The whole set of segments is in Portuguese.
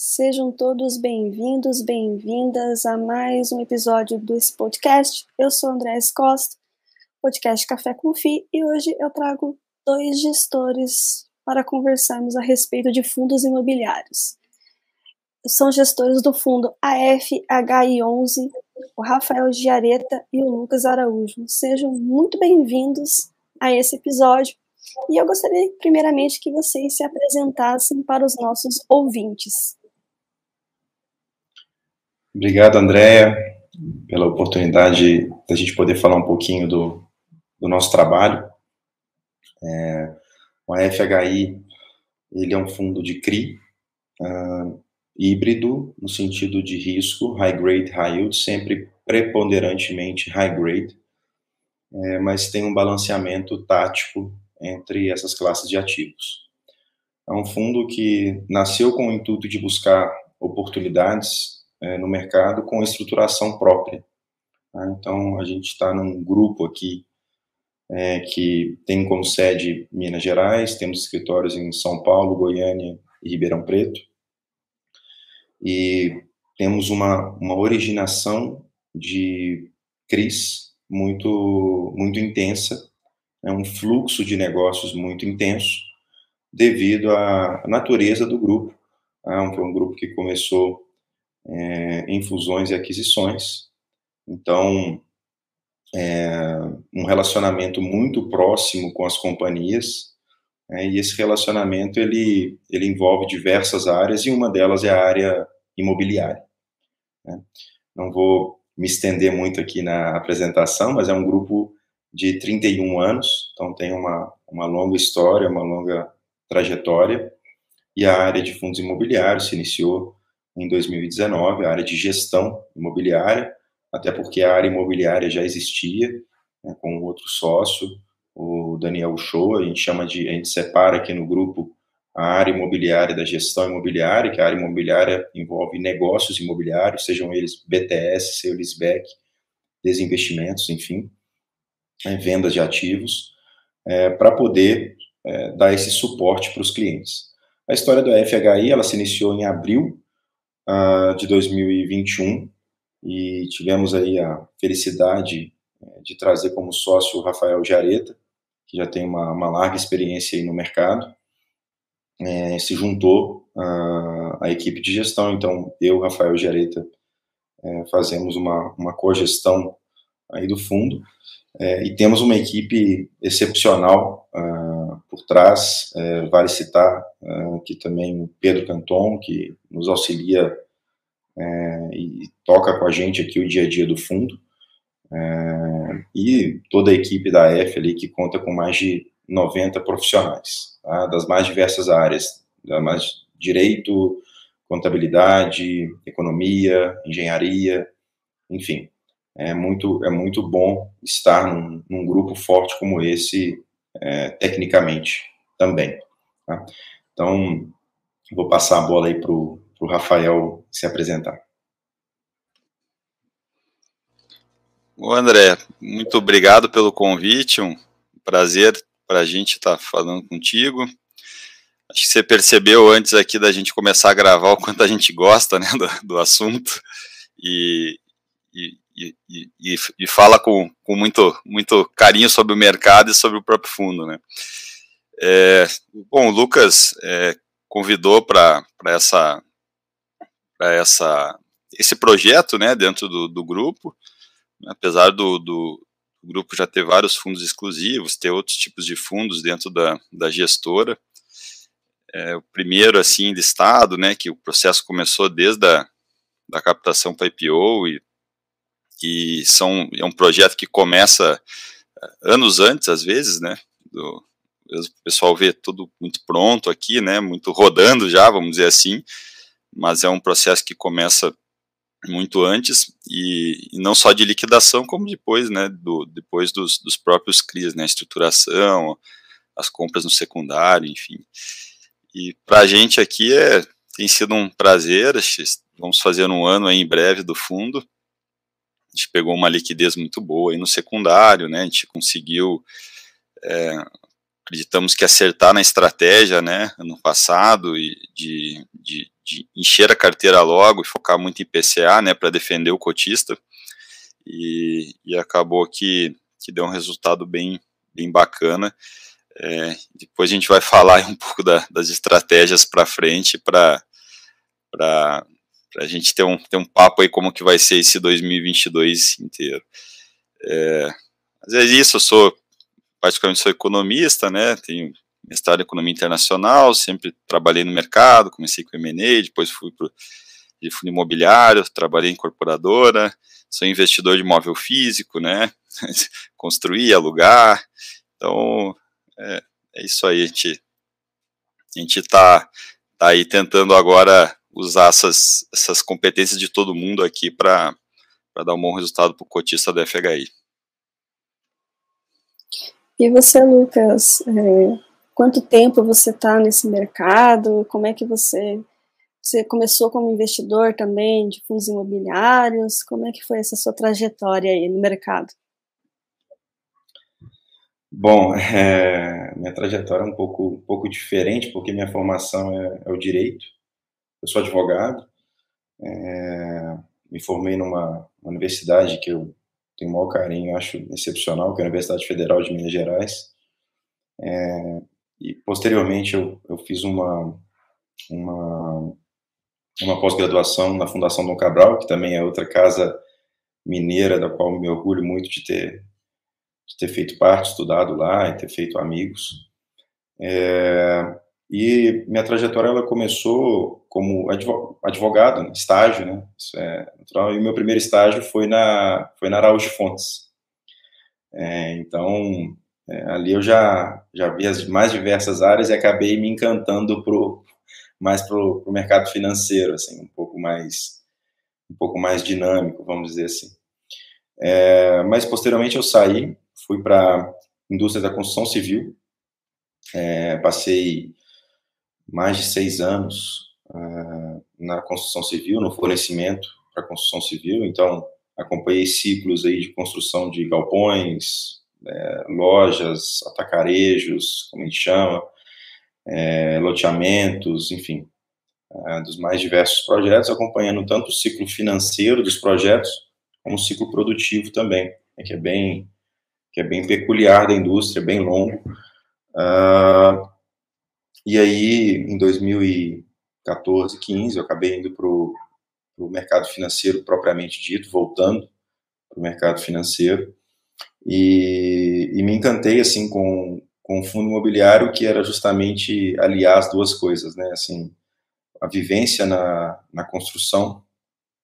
Sejam todos bem-vindos, bem-vindas a mais um episódio desse podcast. Eu sou André Costa, podcast Café com Fi, e hoje eu trago dois gestores para conversarmos a respeito de fundos imobiliários. São gestores do fundo AFHI11, o Rafael Giareta e o Lucas Araújo. Sejam muito bem-vindos a esse episódio. E eu gostaria, primeiramente, que vocês se apresentassem para os nossos ouvintes. Obrigado, Andréia, pela oportunidade da gente poder falar um pouquinho do, do nosso trabalho. É, o AFHI, ele é um fundo de CRI, uh, híbrido, no sentido de risco, high grade, high yield, sempre preponderantemente high grade, é, mas tem um balanceamento tático entre essas classes de ativos. É um fundo que nasceu com o intuito de buscar oportunidades é, no mercado com estruturação própria. Tá? Então, a gente está num grupo aqui é, que tem como sede Minas Gerais, temos escritórios em São Paulo, Goiânia e Ribeirão Preto, e temos uma, uma originação de CRIs muito, muito intensa, é um fluxo de negócios muito intenso, devido à natureza do grupo, é um grupo que começou é, em fusões e aquisições, então é, um relacionamento muito próximo com as companhias, é, e esse relacionamento ele, ele envolve diversas áreas, e uma delas é a área imobiliária. Né? Não vou me estender muito aqui na apresentação, mas é um grupo de 31 anos, então tem uma, uma longa história, uma longa trajetória, e a área de fundos imobiliários se iniciou em 2019, a área de gestão imobiliária, até porque a área imobiliária já existia, né, com outro sócio, o Daniel Show, a gente chama de, a gente separa aqui no grupo a área imobiliária da gestão imobiliária, que a área imobiliária envolve negócios imobiliários, sejam eles BTS, seu leaseback, desinvestimentos, enfim, é, vendas de ativos, é, para poder é, dar esse suporte para os clientes. A história do FHI, ela se iniciou em abril uh, de 2021 e tivemos aí a felicidade é, de trazer como sócio o Rafael Jareta, que já tem uma, uma larga experiência aí no mercado, é, se juntou uh, à equipe de gestão, então eu, Rafael Jareta, é, fazemos uma, uma cogestão aí do fundo, é, e temos uma equipe excepcional uh, por trás, é, vale citar uh, que também o Pedro Canton, que nos auxilia é, e toca com a gente aqui o dia a dia do fundo, é, e toda a equipe da F ali que conta com mais de 90 profissionais, tá, das mais diversas áreas, da mais direito, contabilidade, economia, engenharia, enfim, é muito, é muito bom estar num, num grupo forte como esse, é, tecnicamente também. Tá? Então, vou passar a bola aí para o Rafael se apresentar. O André, muito obrigado pelo convite, um prazer para a gente estar tá falando contigo. Acho que você percebeu antes aqui da gente começar a gravar o quanto a gente gosta né, do, do assunto e, e, e, e, e fala com, com muito, muito carinho sobre o mercado e sobre o próprio fundo, né? É, bom, o Lucas é, convidou para essa, essa esse projeto, né, dentro do, do grupo, apesar do, do, grupo já ter vários fundos exclusivos, ter outros tipos de fundos dentro da, da gestora. É, o primeiro, assim, listado, né, que o processo começou desde a da captação para IPO e que são, é um projeto que começa eh, anos antes, às vezes, né, do, o pessoal vê tudo muito pronto aqui, né, muito rodando já, vamos dizer assim, mas é um processo que começa muito antes e, e não só de liquidação como depois, né, do, depois dos, dos próprios CRIs, né, estruturação, as compras no secundário, enfim. E para a gente aqui é, tem sido um prazer, vamos fazer um ano aí em breve do fundo, a gente pegou uma liquidez muito boa aí no secundário, né? A gente conseguiu é, acreditamos que acertar na estratégia, né, ano passado, e de, de, de encher a carteira logo e focar muito em PCA, né, para defender o cotista, e, e acabou que, que deu um resultado bem, bem bacana. É, depois a gente vai falar um pouco da, das estratégias para frente para a gente ter um, ter um papo aí como que vai ser esse 2022 inteiro. É, mas é isso, eu sou praticamente sou economista, né? Tenho mestrado em economia internacional, sempre trabalhei no mercado, comecei com M&A, depois fui para de fundo imobiliário, trabalhei em incorporadora, sou investidor de imóvel físico, né? Construir, alugar. Então, é, é, isso aí, a gente a gente tá, tá aí tentando agora usar essas, essas competências de todo mundo aqui para dar um bom resultado para o cotista da FHI. E você, Lucas, é, quanto tempo você está nesse mercado? Como é que você você começou como investidor também de fundos imobiliários? Como é que foi essa sua trajetória aí no mercado? Bom, é, minha trajetória é um pouco, um pouco diferente, porque minha formação é, é o direito. Eu sou advogado, é, me formei numa universidade que eu tenho o maior carinho, acho excepcional, que é a Universidade Federal de Minas Gerais. É, e posteriormente eu, eu fiz uma, uma, uma pós-graduação na Fundação Dom Cabral, que também é outra casa mineira, da qual me orgulho muito de ter, de ter feito parte, estudado lá e ter feito amigos. É, e minha trajetória ela começou como advogado, né, estágio, né? Isso é natural. E o meu primeiro estágio foi na foi na Araújo Fontes. É, então é, ali eu já já vi as mais diversas áreas e acabei me encantando pro mais pro, pro mercado financeiro, assim, um pouco mais um pouco mais dinâmico, vamos dizer assim. É, mas posteriormente eu saí, fui para indústria da construção civil, é, passei mais de seis anos uh, na construção civil, no fornecimento para construção civil, então acompanhei ciclos aí de construção de galpões, é, lojas, atacarejos, como a gente chama, é, loteamentos, enfim, é, dos mais diversos projetos, acompanhando tanto o ciclo financeiro dos projetos, como o ciclo produtivo também, né, que é bem que é bem peculiar da indústria, bem longo. Uh, e aí, em 2014, 15, eu acabei indo para o mercado financeiro propriamente dito, voltando para o mercado financeiro, e, e, me encantei, assim, com, com o fundo imobiliário, que era justamente aliar as duas coisas, né, assim, a vivência na, na construção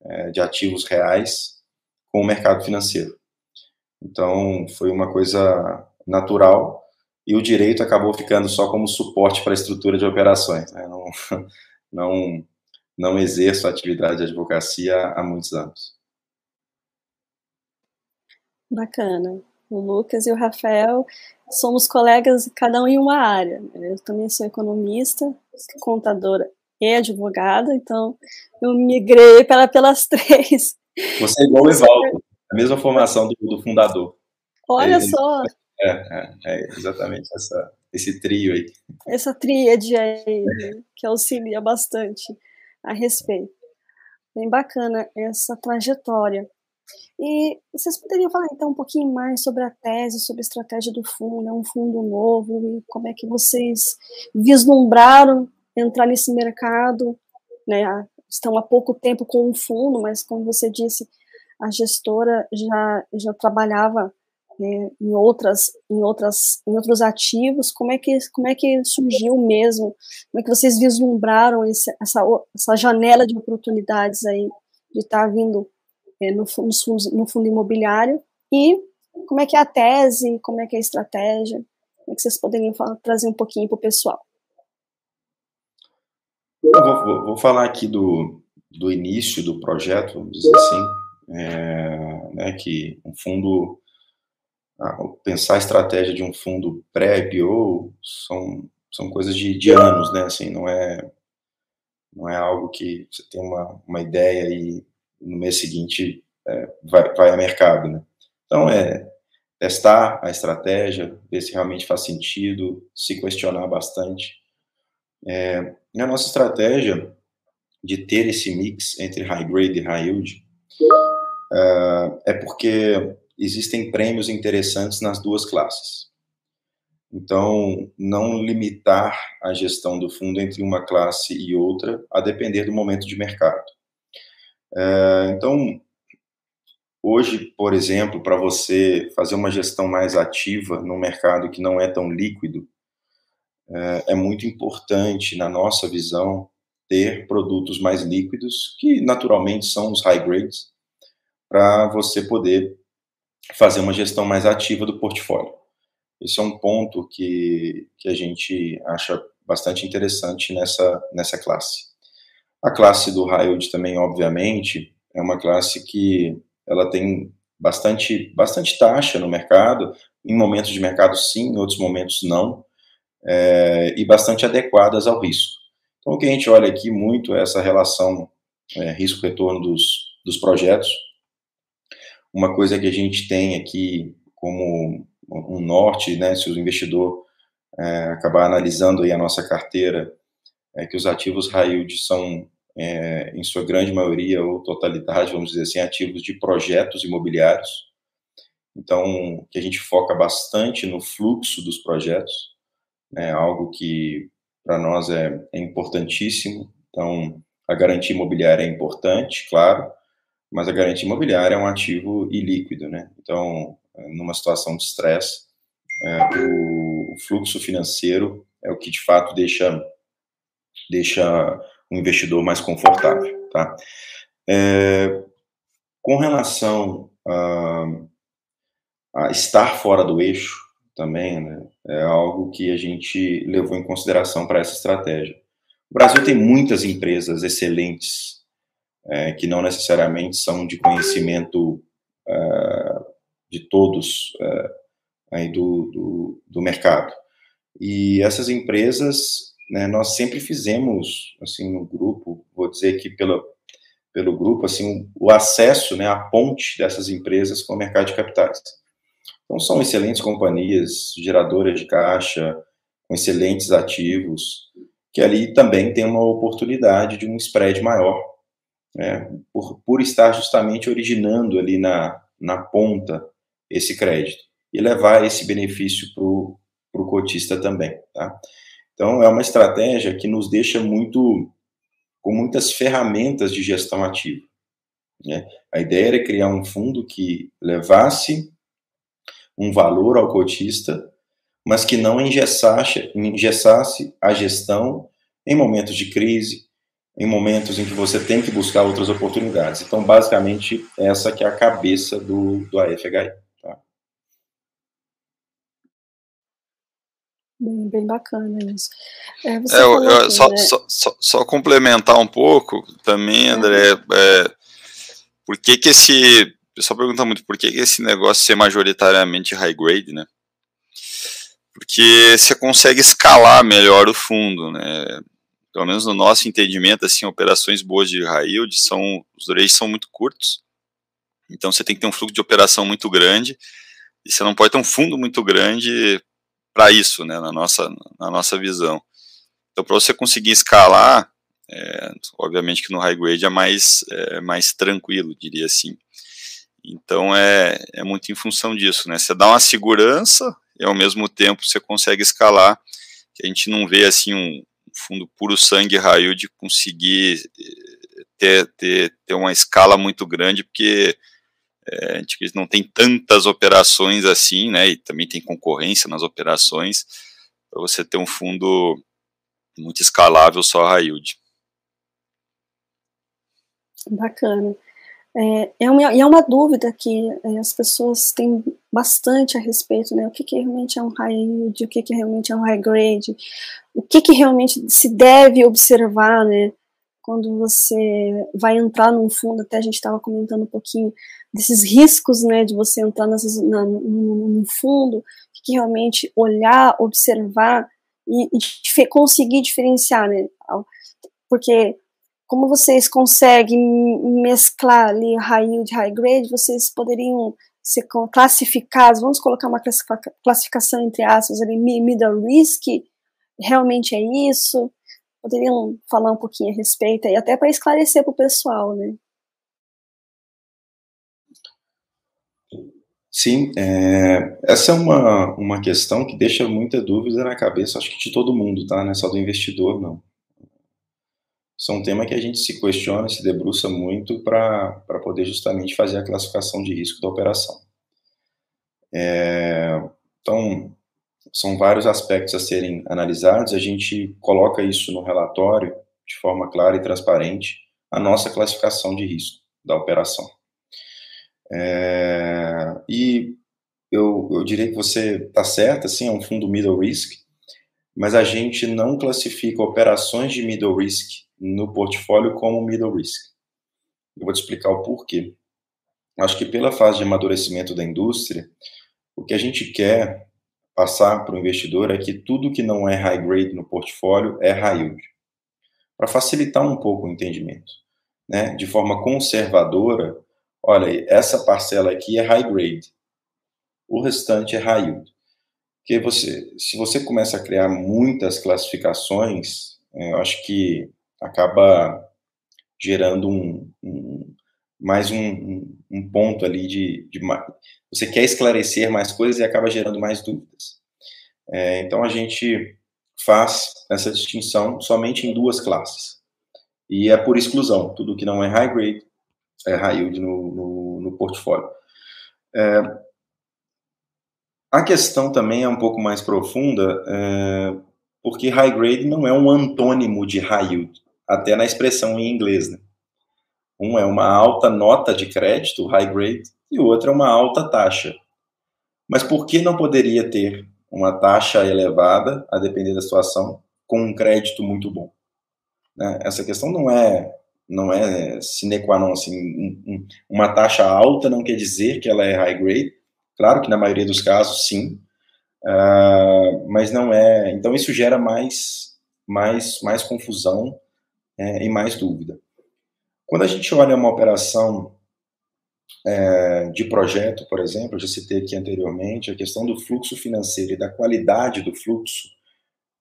é, de ativos reais com o mercado financeiro. Então, foi uma coisa natural, e o direito acabou ficando só como suporte para a estrutura de operações. Né? Não, não, não exerço a atividade de advocacia há muitos anos. Bacana. O Lucas e o Rafael somos colegas, cada um em uma área. Eu também sou economista, contadora e advogada, então eu migrei para pelas três. Você é igual o Evaldo, a mesma formação do, do fundador. Olha só. É, é, é, exatamente essa, esse trio aí. Essa tríade aí, né, que auxilia bastante a respeito. Bem bacana essa trajetória. E vocês poderiam falar então um pouquinho mais sobre a tese, sobre a estratégia do fundo, é um fundo novo, e como é que vocês vislumbraram entrar nesse mercado, né? Estão há pouco tempo com o fundo, mas como você disse, a gestora já, já trabalhava né, em outras em outras em outros ativos como é que como é que surgiu mesmo? Como é que vocês vislumbraram esse, essa essa janela de oportunidades aí de estar tá vindo é, no, no, no fundo imobiliário? E como é que é a tese? Como é que é a estratégia? Como é que vocês poderiam falar, trazer um pouquinho para o pessoal vou, vou, vou, falar aqui do, do início do projeto vamos dizer assim é, né, que um fundo pensar a estratégia de um fundo pré-IPO são, são coisas de, de anos, né? Assim, não é, não é algo que você tem uma, uma ideia e no mês seguinte é, vai, vai a mercado, né? Então, é, testar a estratégia, ver se realmente faz sentido, se questionar bastante. É, e a nossa estratégia de ter esse mix entre high grade e high yield uh, é porque existem prêmios interessantes nas duas classes. Então, não limitar a gestão do fundo entre uma classe e outra, a depender do momento de mercado. Uh, então, Hoje, por exemplo, para você fazer uma gestão mais ativa no mercado que não é tão líquido, é, é muito importante, na nossa visão, ter produtos mais líquidos, que naturalmente são os high grades, para você poder fazer uma gestão mais ativa do portfólio. Esse é um ponto que, que a gente acha bastante interessante nessa, nessa classe. A classe do high também, obviamente, é uma classe que ela tem bastante, bastante taxa no mercado, em momentos de mercado sim, em outros momentos não, é, e bastante adequadas ao risco. Então, o que a gente olha aqui muito é essa relação é, risco-retorno dos, dos projetos. Uma coisa que a gente tem aqui como um norte, né, se o investidor é, acabar analisando aí a nossa carteira, é que os ativos high são é, em sua grande maioria ou totalidade, vamos dizer assim, ativos de projetos imobiliários. Então, que a gente foca bastante no fluxo dos projetos, é algo que para nós é, é importantíssimo. Então, a garantia imobiliária é importante, claro, mas a garantia imobiliária é um ativo ilíquido, né? Então, numa situação de estresse, é, o, o, fluxo financeiro é o que de fato deixa deixa um investidor mais confortável, tá? É, com relação a, a, estar fora do eixo também, né, é algo que a gente levou em consideração para essa estratégia. O Brasil tem muitas empresas excelentes é, que não necessariamente são de conhecimento é, de todos é, aí do, do, do mercado. E essas empresas né, nós sempre fizemos, assim, no grupo, vou dizer que pelo, pelo grupo, assim, o, o acesso, né, a ponte dessas empresas com o mercado de capitais. Então, são excelentes companhias, geradoras de caixa, com excelentes ativos, que ali também tem uma oportunidade de um spread maior, né, por, por estar justamente originando ali na, na ponta esse crédito e levar esse benefício para o cotista também, tá? Então, é uma estratégia que nos deixa muito com muitas ferramentas de gestão ativa. Né? A ideia era criar um fundo que levasse um valor ao cotista, mas que não engessasse, engessasse a gestão em momentos de crise, em momentos em que você tem que buscar outras oportunidades. Então, basicamente, essa que é a cabeça do, do AFHI. Bem, bem bacana isso. É, é eu, eu, só, né? só, só, só, complementar um pouco também, André, é, por que que esse, o pessoal pergunta muito, por que que esse negócio ser majoritariamente high grade, né? Porque você consegue escalar melhor o fundo, né? Pelo menos no nosso entendimento, assim, operações boas de high yield são, os durations são muito curtos, então você tem que ter um fluxo de operação muito grande, e você não pode ter um fundo muito grande para isso, né, na nossa, na nossa visão. Então, para você conseguir escalar, é, obviamente que no high grade é mais, é, mais tranquilo, diria assim. Então, é, é muito em função disso, né, você dá uma segurança e, ao mesmo tempo, você consegue escalar, que a gente não vê, assim, um fundo puro sangue raio de conseguir eh, ter, ter, ter uma escala muito grande, porque é, a gente não tem tantas operações assim, né? E também tem concorrência nas operações para você ter um fundo muito escalável só high yield. Bacana. É, é, uma, é uma dúvida que é, as pessoas têm bastante a respeito, né? O que, que realmente é um high yield, o que, que realmente é um high grade, o que, que realmente se deve observar, né? Quando você vai entrar num fundo, até a gente estava comentando um pouquinho desses riscos, né, de você entrar nessas, na, no, fundo, que realmente olhar, observar e, e conseguir diferenciar, né, porque como vocês conseguem mesclar ali high yield, high grade, vocês poderiam ser classificados, vamos colocar uma classificação entre aspas ali, middle risk, realmente é isso? Poderiam falar um pouquinho a respeito e até para esclarecer para o pessoal, né? Sim, é, essa é uma, uma questão que deixa muita dúvida na cabeça, acho que de todo mundo, tá? Não é só do investidor, não. Isso é um tema que a gente se questiona, se debruça muito para poder justamente fazer a classificação de risco da operação. É, então, são vários aspectos a serem analisados, a gente coloca isso no relatório de forma clara e transparente, a nossa classificação de risco da operação. É, e eu, eu diria que você está certo, assim, é um fundo middle risk, mas a gente não classifica operações de middle risk no portfólio como middle risk. Eu vou te explicar o porquê. Acho que pela fase de amadurecimento da indústria, o que a gente quer passar para o investidor é que tudo que não é high grade no portfólio é high yield. Para facilitar um pouco o entendimento. Né? De forma conservadora, olha, essa parcela aqui é high grade, o restante é high yield. Porque você, se você começa a criar muitas classificações, é, eu acho que acaba gerando um, um mais um, ponto ali de, de, você quer esclarecer mais coisas e acaba gerando mais dúvidas. É, então a gente faz essa distinção somente em duas classes e é por exclusão. Tudo que não é high grade é, high yield no, no, no portfólio. É, a questão também é um pouco mais profunda, é, porque high grade não é um antônimo de high yield, até na expressão em inglês. Né? Um é uma alta nota de crédito, high grade, e o outro é uma alta taxa. Mas por que não poderia ter uma taxa elevada, a depender da situação, com um crédito muito bom? Né? Essa questão não é não é sine qua non, assim, um, um, uma taxa alta não quer dizer que ela é high grade, claro que na maioria dos casos sim, uh, mas não é, então isso gera mais, mais, mais confusão é, e mais dúvida. Quando a gente olha uma operação é, de projeto, por exemplo, eu já citei aqui anteriormente, a questão do fluxo financeiro e da qualidade do fluxo,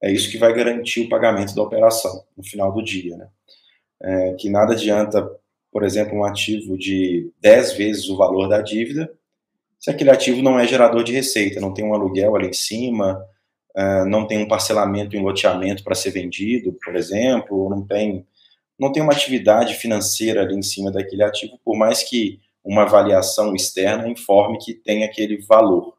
é isso que vai garantir o pagamento da operação no final do dia, né? é, que nada adianta, por exemplo, um ativo de 10 vezes o valor da dívida, se aquele ativo não é gerador de receita, não tem um aluguel ali em cima, é, não tem um parcelamento em loteamento para ser vendido, por exemplo, não tem, não tem uma atividade financeira ali em cima daquele ativo, por mais que uma avaliação externa informe que tem aquele valor.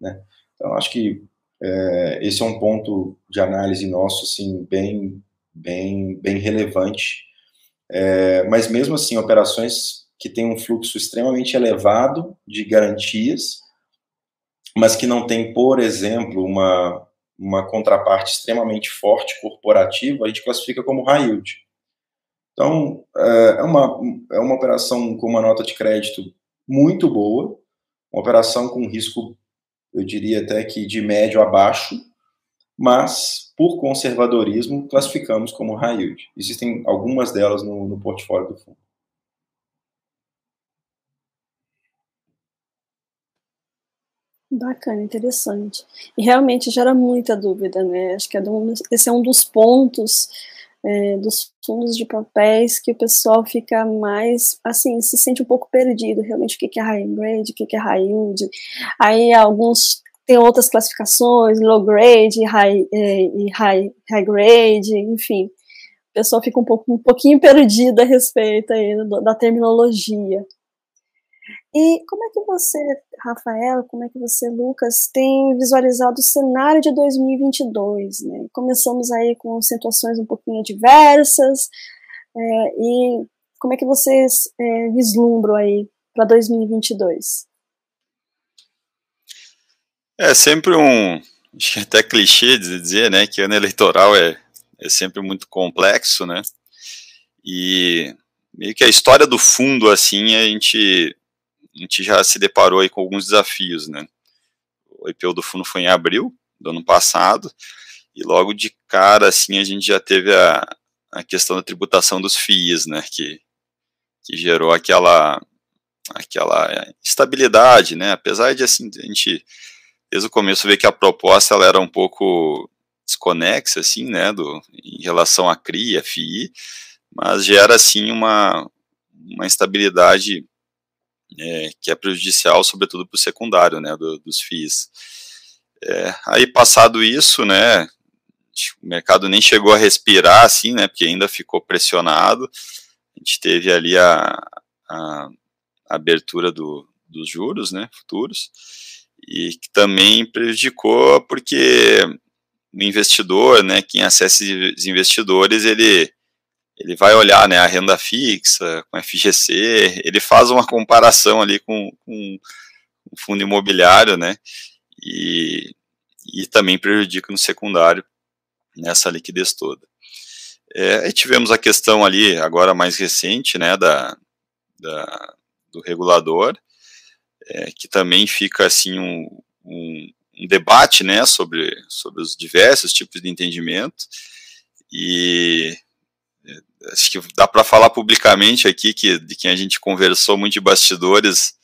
Né? Então, acho que é, esse é um ponto de análise nosso, assim, bem, bem, bem relevante é, mas mesmo assim, operações que têm um fluxo extremamente elevado de garantias, mas que não tem, por exemplo, uma, uma contraparte extremamente forte corporativa, a gente classifica como high yield. Então, é, é uma, é uma operação com uma nota de crédito muito boa, uma operação com risco, eu diria até que de médio a baixo, mas, por conservadorismo, classificamos como high yield. Existem algumas delas no, no portfólio do fundo. Bacana, interessante. E realmente gera muita dúvida, né? Acho que é esse é um dos pontos é, dos fundos de papéis que o pessoal fica mais, assim, se sente um pouco perdido, realmente, o que é high grade, o que é high yield. Aí alguns tem outras classificações, low grade, high, é, e high, high grade, enfim. O pessoal fica um, pouco, um pouquinho perdido a respeito aí da terminologia. E como é que você, Rafael, como é que você, Lucas, tem visualizado o cenário de 2022? Né? Começamos aí com situações um pouquinho diversas, é, e como é que vocês é, vislumbram aí para 2022? É sempre um, acho que até clichê dizer, né, que ano eleitoral é, é sempre muito complexo, né, e meio que a história do fundo, assim, a gente, a gente já se deparou aí com alguns desafios, né, o IPO do fundo foi em abril do ano passado, e logo de cara, assim, a gente já teve a, a questão da tributação dos FIIs, né, que, que gerou aquela, aquela estabilidade, né? Apesar de assim a gente desde o começo ver que a proposta ela era um pouco desconexa, assim, né, do, em relação a CRI, FI, mas gera, assim, uma, uma instabilidade é, que é prejudicial, sobretudo para o secundário, né, do, dos FIIs. É, aí, passado isso, né, o mercado nem chegou a respirar, assim, né, porque ainda ficou pressionado, a gente teve ali a, a abertura do, dos juros, né, futuros, e que também prejudicou porque o investidor, né, quem acessa os investidores, ele ele vai olhar, né, a renda fixa com FGC, ele faz uma comparação ali com, com o fundo imobiliário, né, e, e também prejudica no secundário nessa liquidez toda. É, tivemos a questão ali, agora mais recente, né, da, da do regulador, é, que também fica assim um, um, um, debate né, sobre, sobre os diversos tipos de entendimento e acho que dá para falar publicamente aqui que de quem a gente conversou muito de bastidores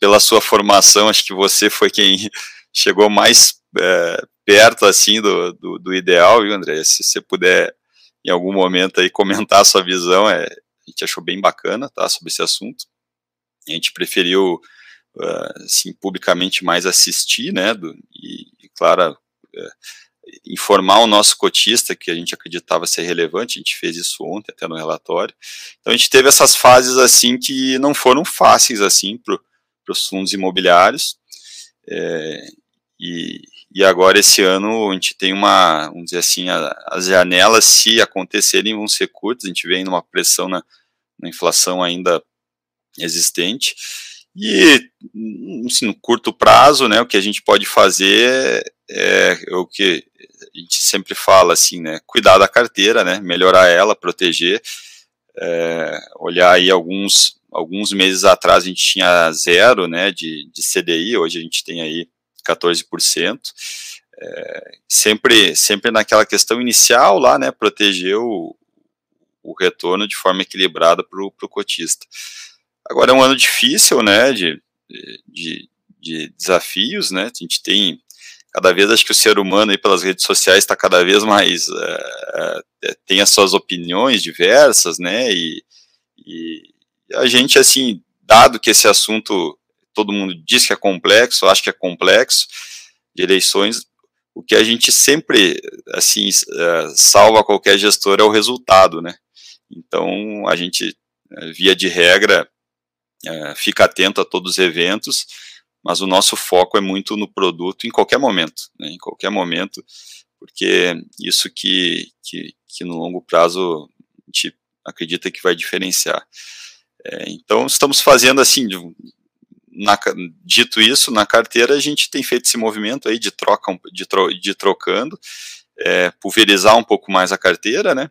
pela sua formação acho que você foi quem chegou mais é, perto assim do, do, do, ideal, viu, André? Se você puder em algum momento aí comentar a sua visão, é, a gente achou bem bacana, tá, sobre esse assunto. A gente preferiu uh, assim, publicamente mais assistir, né, do, e, e, claro, uh, informar o nosso cotista que a gente acreditava ser relevante, a gente fez isso ontem até no relatório. Então a gente teve essas fases assim que não foram fáceis assim para os fundos imobiliários. É, e, e agora esse ano a gente tem uma, vamos dizer assim, a, as janelas se acontecerem vão ser curtas, a gente vem numa pressão na, na inflação ainda existente. E assim, no curto prazo, né, o que a gente pode fazer é, o que a gente sempre fala assim, né, cuidar da carteira, né, melhorar ela, proteger, é, olhar aí alguns alguns meses atrás a gente tinha zero, né, de, de CDI, hoje a gente tem aí 14%, é, sempre sempre naquela questão inicial lá, né, proteger o, o retorno de forma equilibrada para o cotista. Agora é um ano difícil, né, de, de, de desafios, né, a gente tem cada vez acho que o ser humano aí pelas redes sociais está cada vez mais é, é, tem as suas opiniões diversas, né? E, e, a gente assim, dado que esse assunto todo mundo diz que é complexo, acho que é complexo de eleições, o que a gente sempre assim salva qualquer gestor é o resultado, né? Então a gente via de regra fica atento a todos os eventos, mas o nosso foco é muito no produto em qualquer momento, né, em qualquer momento, porque isso que, que, que, no longo prazo a gente acredita que vai diferenciar. É, então, estamos fazendo assim, na, dito isso, na carteira a gente tem feito esse movimento aí de troca, de, tro, de trocando, é, pulverizar um pouco mais a carteira, né,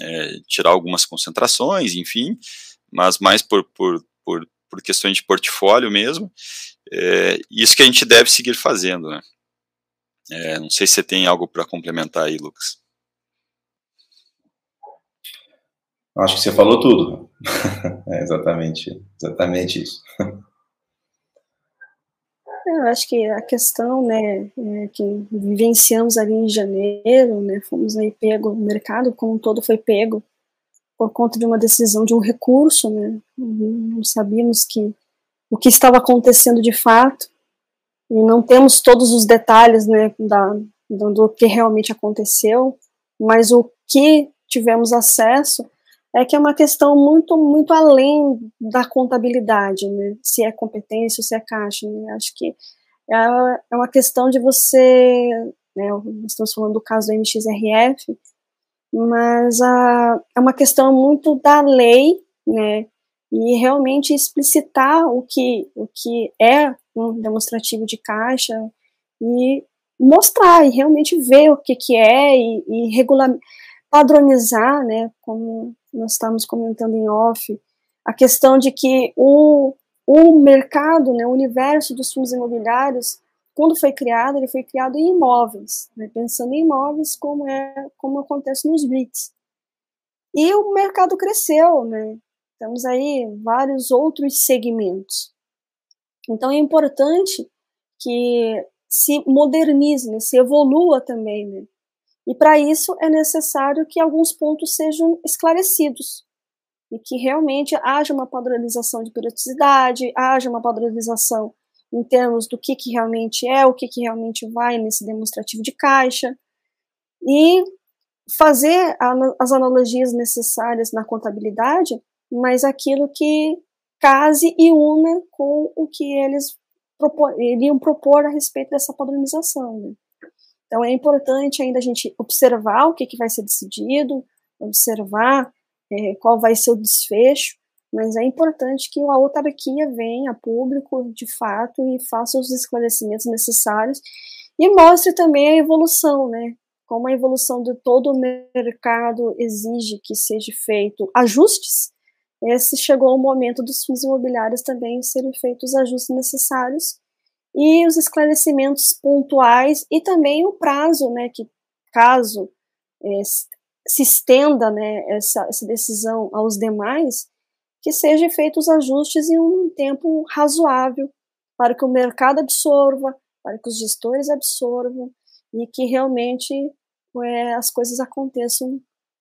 é, tirar algumas concentrações, enfim, mas mais por, por, por, por questões de portfólio mesmo. É, isso que a gente deve seguir fazendo, né? É, não sei se você tem algo para complementar aí, Lucas. Acho que você falou tudo. é exatamente, exatamente isso. É, eu acho que a questão, né, é que vivenciamos ali em janeiro, né, fomos aí pego, o mercado como um todo foi pego por conta de uma decisão de um recurso, né? Não sabíamos que o que estava acontecendo de fato e não temos todos os detalhes, né, da, do, do que realmente aconteceu, mas o que tivemos acesso é que é uma questão muito muito além da contabilidade, né? Se é competência se é caixa, né? Acho que é, é uma questão de você, né? Estamos falando do caso do MXRF, mas a, é uma questão muito da lei, né, e realmente explicitar o que, o que é um demonstrativo de caixa e mostrar e realmente ver o que, que é e, e regular, padronizar, né, como nós estamos comentando em off, a questão de que o, o mercado, né, o universo dos fundos imobiliários quando foi criado, ele foi criado em imóveis, né, pensando em imóveis como é como acontece nos REITs. E o mercado cresceu, né? Temos aí vários outros segmentos. Então é importante que se modernize, né, se evolua também. Né? E para isso é necessário que alguns pontos sejam esclarecidos e que realmente haja uma padronização de periodicidade, haja uma padronização em termos do que, que realmente é, o que, que realmente vai nesse demonstrativo de caixa, e fazer as analogias necessárias na contabilidade, mas aquilo que case e una com o que eles propor, iriam propor a respeito dessa padronização. Né? Então é importante ainda a gente observar o que, que vai ser decidido, observar é, qual vai ser o desfecho, mas é importante que a autarquia venha a público de fato e faça os esclarecimentos necessários e mostre também a evolução, né? Como a evolução de todo o mercado exige que seja feito ajustes, esse chegou o momento dos fundos imobiliários também serem feitos os ajustes necessários e os esclarecimentos pontuais e também o prazo, né, que caso é, se estenda, né, essa, essa decisão aos demais, que sejam feitos os ajustes em um tempo razoável para que o mercado absorva, para que os gestores absorvam e que realmente é, as coisas aconteçam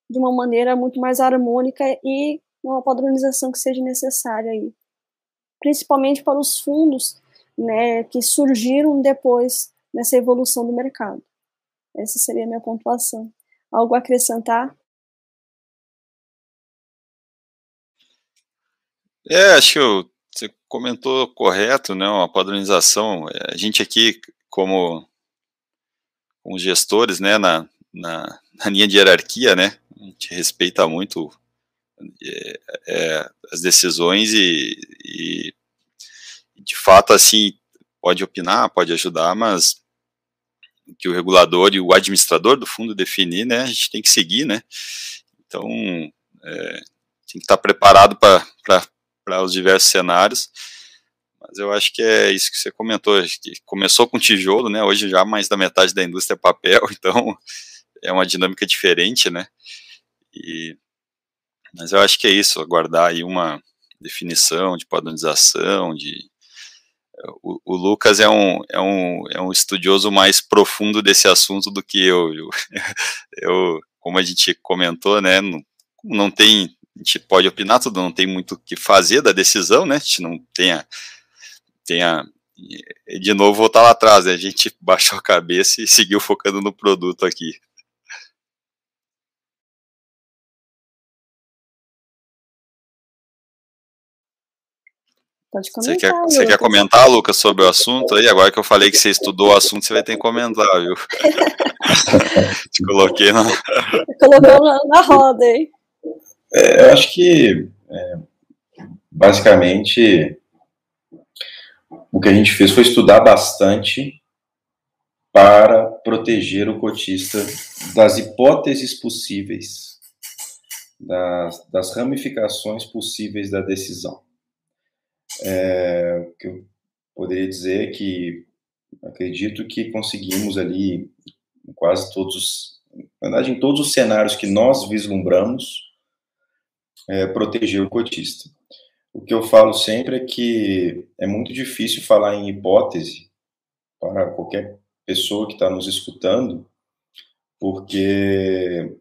de uma maneira muito mais harmônica e uma padronização que seja necessária aí, principalmente para os fundos, né, que surgiram depois dessa evolução do mercado. Essa seria a minha pontuação. Algo a acrescentar? É, acho que você comentou correto, né? Uma padronização. A gente aqui, como, como gestores, né, na, na, na linha de hierarquia, né, a gente respeita muito é, é, as decisões e, e, de fato, assim, pode opinar, pode ajudar, mas que o regulador e o administrador do fundo definir, né, a gente tem que seguir, né, então é, tem que estar preparado para para os diversos cenários. Mas eu acho que é isso que você comentou, que começou com tijolo, né? Hoje já mais da metade da indústria é papel, então é uma dinâmica diferente, né? E, mas eu acho que é isso, aguardar aí uma definição de padronização, de o, o, Lucas é um, é, um, é um estudioso mais profundo desse assunto do que eu. Eu, eu como a gente comentou, né, não, não tem a gente pode opinar tudo, não tem muito o que fazer da decisão, né? A gente não tem a, tem a de novo voltar lá atrás, né? A gente baixou a cabeça e seguiu focando no produto aqui. Pode comentar. Você quer, você quer comentar, Lucas, sobre o assunto aí? Agora que eu falei que você estudou o assunto, você vai ter que comentar, viu? Te coloquei na. Colocou na, na roda, hein? É, eu acho que, é, basicamente, o que a gente fez foi estudar bastante para proteger o cotista das hipóteses possíveis, das, das ramificações possíveis da decisão. É, o que eu poderia dizer é que acredito que conseguimos ali, quase todos, na verdade, em todos os cenários que nós vislumbramos, é, proteger o cotista. O que eu falo sempre é que é muito difícil falar em hipótese para qualquer pessoa que está nos escutando, porque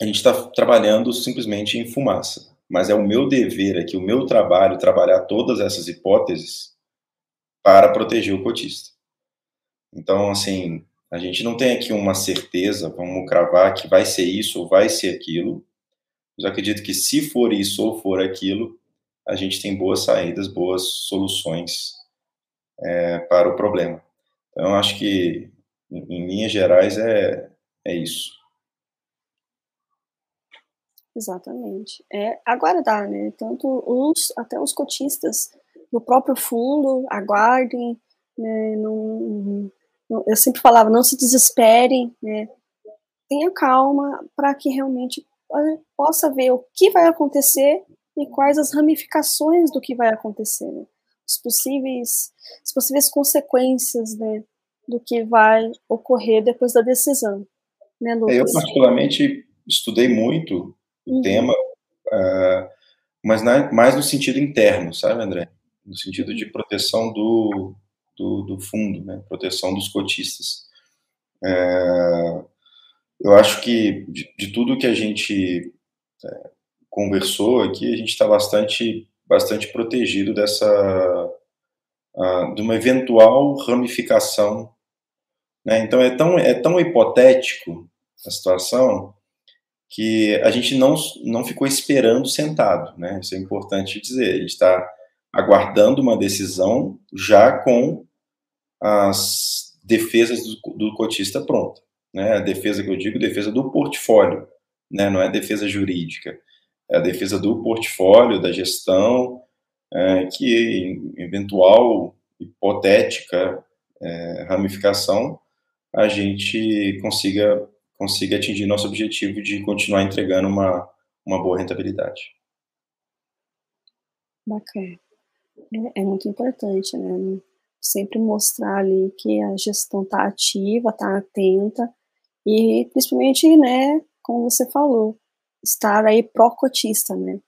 a gente está trabalhando simplesmente em fumaça. Mas é o meu dever aqui, o meu trabalho, trabalhar todas essas hipóteses para proteger o cotista. Então, assim, a gente não tem aqui uma certeza, vamos cravar que vai ser isso ou vai ser aquilo, mas acredito que se for isso ou for aquilo, a gente tem boas saídas, boas soluções é, para o problema. Então, eu acho que, em, em linhas gerais, é, é isso. Exatamente. É aguardar, né? Tanto os, até os cotistas do próprio fundo aguardem, né? Não, não, eu sempre falava, não se desesperem, né? Tenha calma para que realmente possa ver o que vai acontecer e quais as ramificações do que vai acontecer, né? os possíveis, as possíveis consequências né, do que vai ocorrer depois da decisão. Né, Lucas? Eu, particularmente, estudei muito o uhum. tema, uh, mas na, mais no sentido interno, sabe, André? No sentido de proteção do, do, do fundo, né? proteção dos cotistas. É, eu acho que de, de, tudo que a gente é, conversou aqui, a gente está bastante, bastante protegido dessa de uma eventual ramificação. Né? Então é tão, é tão hipotético a situação que a gente não, não ficou esperando sentado, né? Isso é importante dizer. A gente está aguardando uma decisão já com as defesas do, do cotista pronta, né? A defesa que eu digo, defesa do portfólio, né? Não é defesa jurídica, é a defesa do portfólio, da gestão, é, que eventual hipotética é, ramificação a gente consiga consiga atingir nosso objetivo de continuar entregando uma, uma boa rentabilidade. Bacana. É, é muito importante, né? Sempre mostrar ali que a gestão está ativa, está atenta e principalmente, né, como você falou, estar aí pró-cotista, né?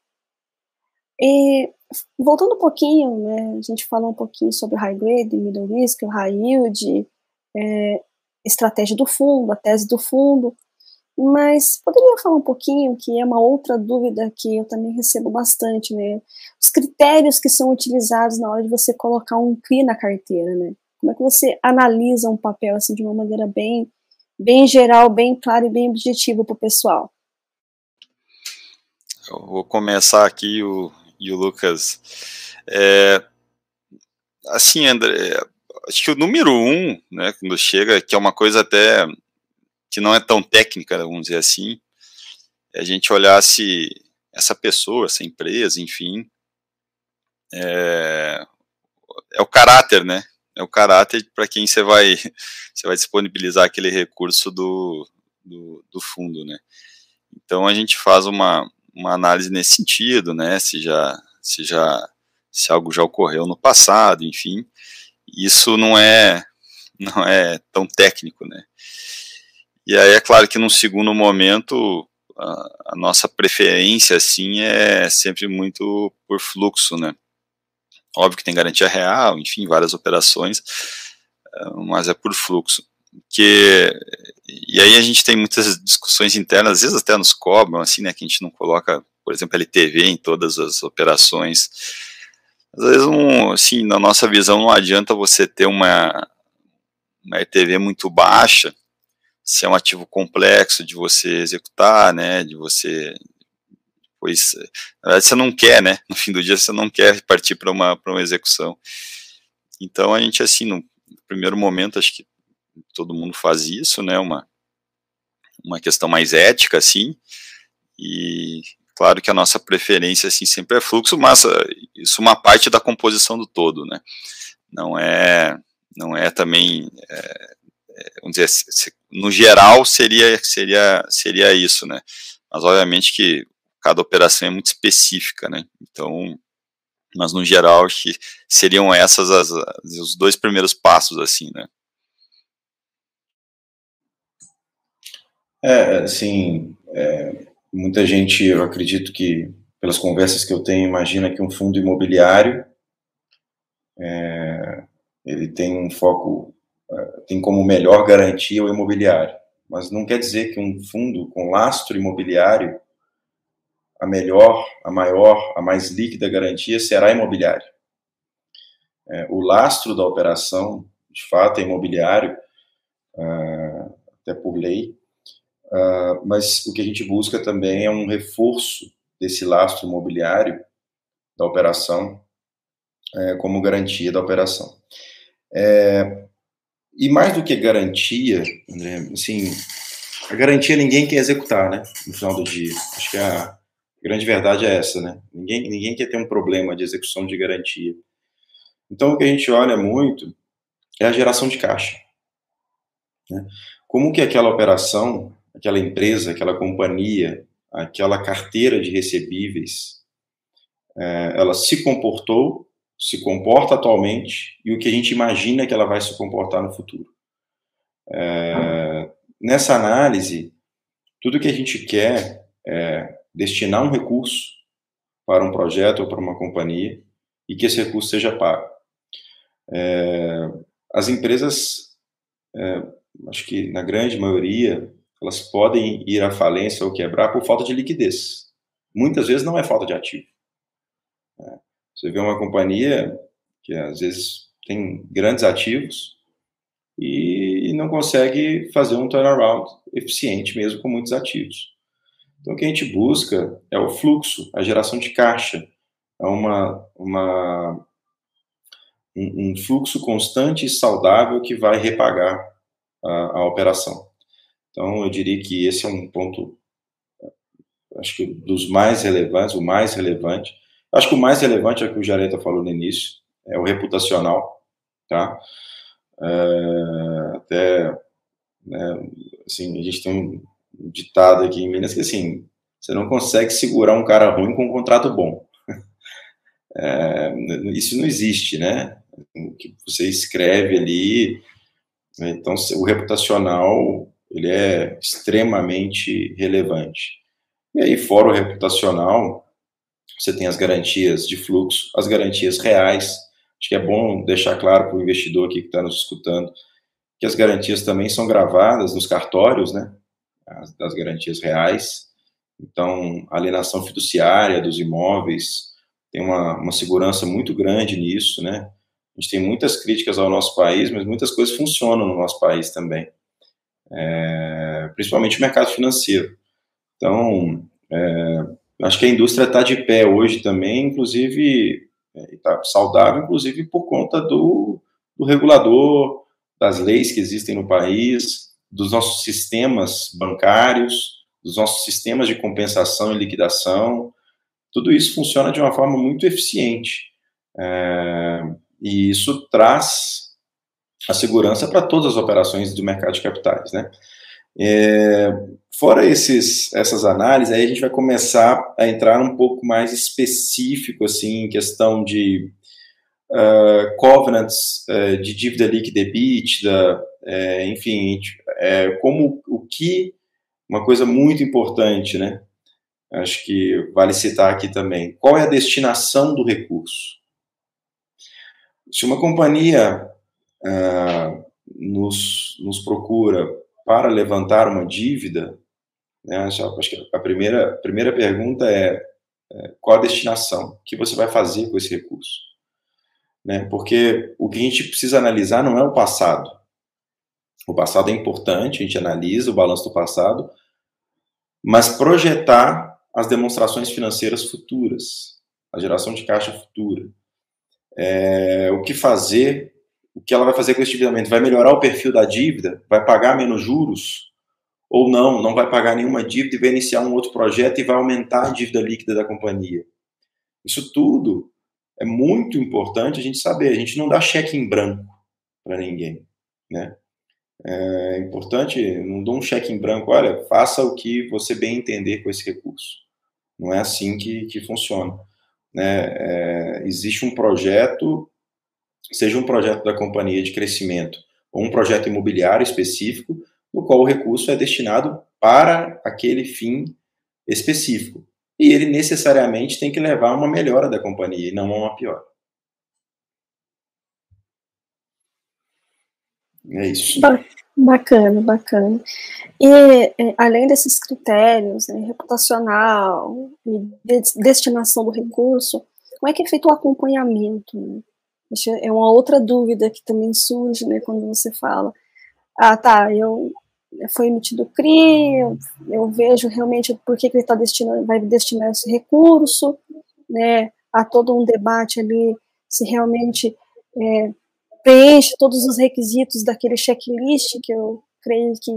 E voltando um pouquinho, né, a gente falou um pouquinho sobre high grade, middle risk, high yield, é, estratégia do fundo, a tese do fundo, mas poderia falar um pouquinho, que é uma outra dúvida que eu também recebo bastante, né? Os critérios que são utilizados na hora de você colocar um CRI na carteira, né? Como é que você analisa um papel assim de uma maneira bem, bem geral, bem clara e bem objetiva para o pessoal? Eu vou começar aqui o, e o Lucas. É, assim, André, acho que o número um, né, quando chega, que é uma coisa até que não é tão técnica, vamos dizer assim, é a gente olhar se essa pessoa, essa empresa, enfim, é, é o caráter, né? É o caráter para quem você vai, você vai disponibilizar aquele recurso do, do, do, fundo, né? Então a gente faz uma, uma análise nesse sentido, né? Se já, se já, se algo já ocorreu no passado, enfim, isso não é não é tão técnico, né? E aí é claro que num segundo momento a, a nossa preferência assim é sempre muito por fluxo, né? Óbvio que tem garantia real, enfim, várias operações, eh, mas é por fluxo. Que, e aí a gente tem muitas discussões internas, às vezes até nos cobram, assim, né, que a gente não coloca, por exemplo, LTV em todas as operações, às vezes, um, assim, na nossa visão, não adianta você ter uma, uma ETV muito baixa, se é um ativo complexo de você executar, né, de você pois na verdade você não quer, né? No fim do dia você não quer partir para uma uma execução. Então a gente assim no primeiro momento acho que todo mundo faz isso, né? Uma uma questão mais ética assim. E Claro que a nossa preferência assim sempre é fluxo, mas uh, isso é uma parte da composição do todo, né? Não é, não é também, é, é, vamos dizer, no geral seria seria seria isso, né? Mas obviamente que cada operação é muito específica, né? Então, mas no geral acho que seriam essas as, os dois primeiros passos assim, né? É, assim, é, Muita gente, eu acredito que, pelas conversas que eu tenho, imagina que um fundo imobiliário é, ele tem um foco, é, tem como melhor garantia o imobiliário. Mas não quer dizer que um fundo com lastro imobiliário, a melhor, a maior, a mais líquida garantia será imobiliário. É, o lastro da operação, de fato, é imobiliário, é, até por lei, Uh, mas o que a gente busca também é um reforço desse lastro imobiliário da operação é, como garantia da operação. É, e mais do que garantia, André, assim, a garantia ninguém quer executar, né? No final do dia. Acho que a grande verdade é essa, né? Ninguém, ninguém quer ter um problema de execução de garantia. Então, o que a gente olha muito é a geração de caixa. Né? Como que aquela operação aquela empresa, aquela companhia, aquela carteira de recebíveis, é, ela se comportou, se comporta atualmente e o que a gente imagina que ela vai se comportar no futuro. É, nessa análise, tudo que a gente quer é destinar um recurso para um projeto ou para uma companhia e que esse recurso seja pago. É, as empresas, é, acho que na grande maioria, elas podem ir à falência ou quebrar por falta de liquidez. Muitas vezes não é falta de ativo. É, você vê uma companhia que às vezes tem grandes ativos e não consegue fazer um turnaround eficiente mesmo com muitos ativos. Então, o que a gente busca é o fluxo, a geração de caixa, é uma, uma, um, um fluxo constante e saudável que vai repagar a, a, operação. Então, eu diria que esse é um ponto, acho que dos mais relevantes, o mais relevante. Acho que o mais relevante é o que o Jareta falou no início, é o reputacional, tá? É, até, né, assim, a gente tem ditado aqui em Minas que, assim, você não consegue segurar um cara ruim com um contrato bom. É, isso não existe, né? O que você escreve ali, né, então o reputacional ele é extremamente relevante. E aí, fora o reputacional, você tem as garantias de fluxo, as garantias reais, Acho que é bom deixar claro para o investidor aqui que está nos escutando que as garantias também são gravadas nos cartórios, né? As, das garantias reais. Então, alienação fiduciária dos imóveis tem uma, uma segurança muito grande nisso, né? A gente tem muitas críticas ao nosso país, mas muitas coisas funcionam no nosso país também, é, principalmente o mercado financeiro. Então, é, acho que a indústria está de pé hoje também, inclusive está saudável, inclusive por conta do, do regulador, das leis que existem no país, dos nossos sistemas bancários, dos nossos sistemas de compensação e liquidação. Tudo isso funciona de uma forma muito eficiente. É, e isso traz a segurança para todas as operações do mercado de capitais, né? É, fora esses, essas análises, aí a gente vai começar a entrar um pouco mais específico, assim, em questão de uh, covenants uh, de dívida líquida EBITDA, uh, enfim, é, como o que, uma coisa muito importante, né? Acho que vale citar aqui também. Qual é a destinação do recurso? Se uma companhia nos, nos procura para levantar uma dívida, né, acho que a primeira, primeira pergunta é, é, qual a destinação, o que você vai fazer com esse recurso? Né, porque o que a gente precisa analisar não é o passado. O passado é importante, a gente analisa o balanço do passado, mas projetar as demonstrações financeiras futuras, a geração de caixa futura. É, o que fazer o que ela vai fazer com esse endividamento? Vai melhorar o perfil da dívida? Vai pagar menos juros? Ou não, não vai pagar nenhuma dívida e vai iniciar um outro projeto e vai aumentar a dívida líquida da companhia? Isso tudo é muito importante a gente saber. A gente não dá cheque em branco para ninguém, né? É importante, não dou um cheque em branco, olha, faça o que você bem entender com esse recurso. Não é assim que, que funciona. Né? É, existe um projeto seja um projeto da companhia de crescimento ou um projeto imobiliário específico, no qual o recurso é destinado para aquele fim específico. E ele necessariamente tem que levar a uma melhora da companhia e não a uma pior. É isso. Bacana, bacana. E é, além desses critérios, né, reputacional e de destinação do recurso, como é que é feito o acompanhamento? Né? É uma outra dúvida que também surge, né, quando você fala, ah, tá, eu foi emitido CRI, eu, eu vejo realmente por que, que ele está destinando, vai destinar esse recurso, né, há todo um debate ali se realmente é, preenche todos os requisitos daquele checklist que eu creio que,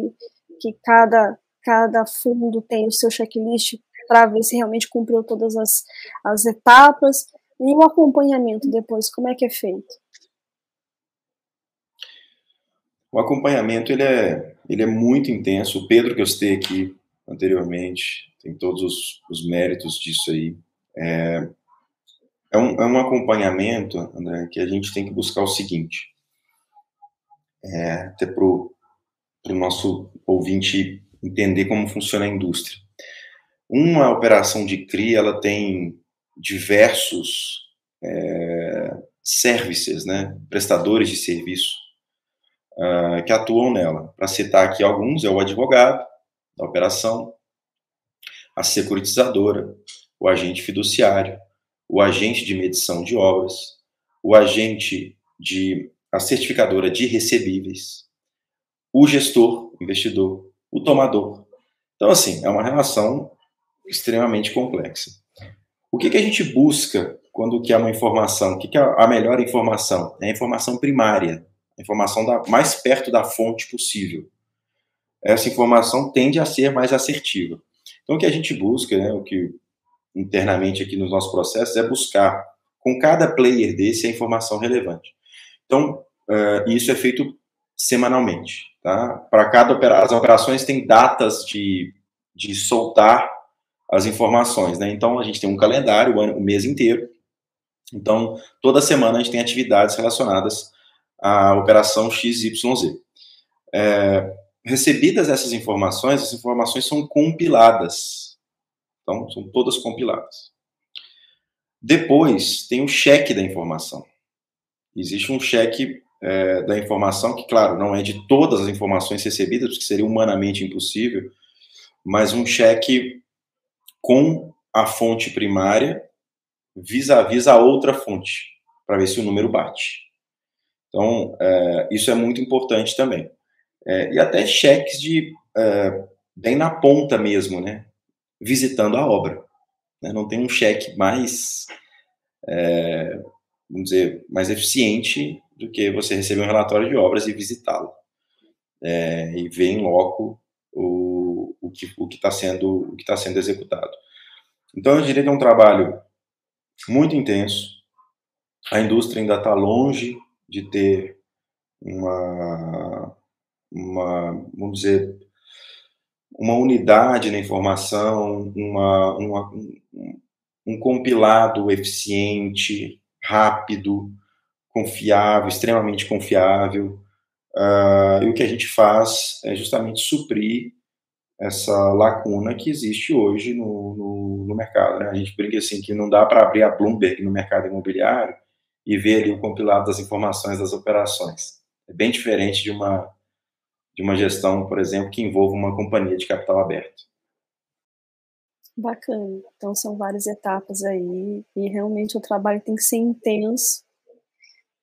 que cada, cada fundo tem o seu checklist para ver se realmente cumpriu todas as, as etapas. E o acompanhamento depois, como é que é feito? O acompanhamento ele é, ele é muito intenso. O Pedro que eu citei aqui anteriormente tem todos os, os méritos disso aí. É, é, um, é um acompanhamento, André, que a gente tem que buscar o seguinte, é, até para o nosso ouvinte entender como funciona a indústria. Uma operação de CRI, ela tem diversos é, services, né, prestadores de serviço uh, que atuam nela. Para citar aqui alguns, é o advogado da operação, a securitizadora, o agente fiduciário, o agente de medição de obras, o agente de a certificadora de recebíveis, o gestor, investidor, o tomador. Então, assim, é uma relação extremamente complexa. O que, que a gente busca quando quer uma informação? O que, que é a melhor informação? É a informação primária, a informação da, mais perto da fonte possível. Essa informação tende a ser mais assertiva. Então, o que a gente busca, né, o que internamente aqui nos nossos processos, é buscar com cada player desse a informação relevante. Então, uh, isso é feito semanalmente. Tá? Para cada operação, as operações têm datas de, de soltar as informações. Né? Então, a gente tem um calendário o, ano, o mês inteiro. Então, toda semana a gente tem atividades relacionadas à operação XYZ. É, recebidas essas informações, as informações são compiladas. Então, são todas compiladas. Depois, tem o cheque da informação. Existe um cheque é, da informação, que, claro, não é de todas as informações recebidas, porque seria humanamente impossível, mas um cheque com a fonte primária vis-à-vis a outra fonte, para ver se o número bate. Então, é, isso é muito importante também. É, e até cheques de é, bem na ponta mesmo, né? Visitando a obra. Né? Não tem um cheque mais, é, vamos dizer, mais eficiente do que você receber um relatório de obras e visitá-lo. É, e ver em loco o, o que o está sendo, o que tá sendo executado. Então, eu diria que é um trabalho muito intenso. A indústria ainda está longe de ter uma, uma, vamos dizer, uma unidade na informação, uma, uma um, compilado eficiente, rápido, confiável, extremamente confiável. Uh, e o que a gente faz é justamente suprir essa lacuna que existe hoje no, no, no mercado. Né? A gente brinca assim que não dá para abrir a Bloomberg no mercado imobiliário e ver ali o compilado das informações das operações. É bem diferente de uma de uma gestão, por exemplo, que envolva uma companhia de capital aberto. Bacana. Então são várias etapas aí e realmente o trabalho tem que ser intenso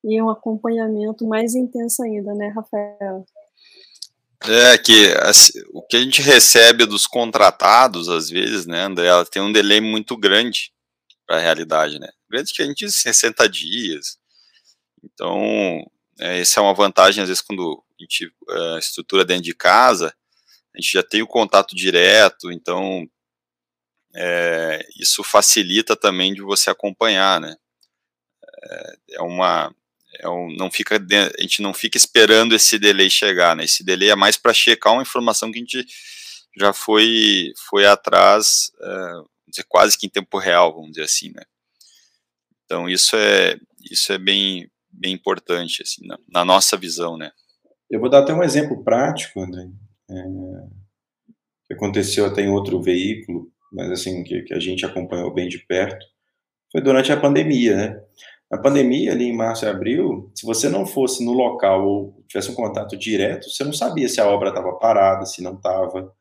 e um acompanhamento mais intenso ainda, né, Rafael? É que assim, o que a gente recebe dos contratados, às vezes, né, André, ela tem um delay muito grande para a realidade, né? Grande que a gente diz 60 dias. Então, é, essa é uma vantagem, às vezes, quando a gente uh, estrutura dentro de casa, a gente já tem o contato direto, então é, isso facilita também de você acompanhar, né? É, é uma é um, não fica a gente não fica esperando esse delay chegar, né? Esse delay é mais para checar uma informação que a gente já foi foi atrás, uh, dizer, quase que em tempo real, vamos dizer assim, né? Então isso é isso é bem bem importante assim na, na nossa visão, né? Eu vou dar até um exemplo prático, André, é, que aconteceu até em outro veículo, mas assim que, que a gente acompanhou bem de perto, foi durante a pandemia, né? Na pandemia, ali em março e abril, se você não fosse no local ou tivesse um contato direto, você não sabia se a obra estava parada, se não estava,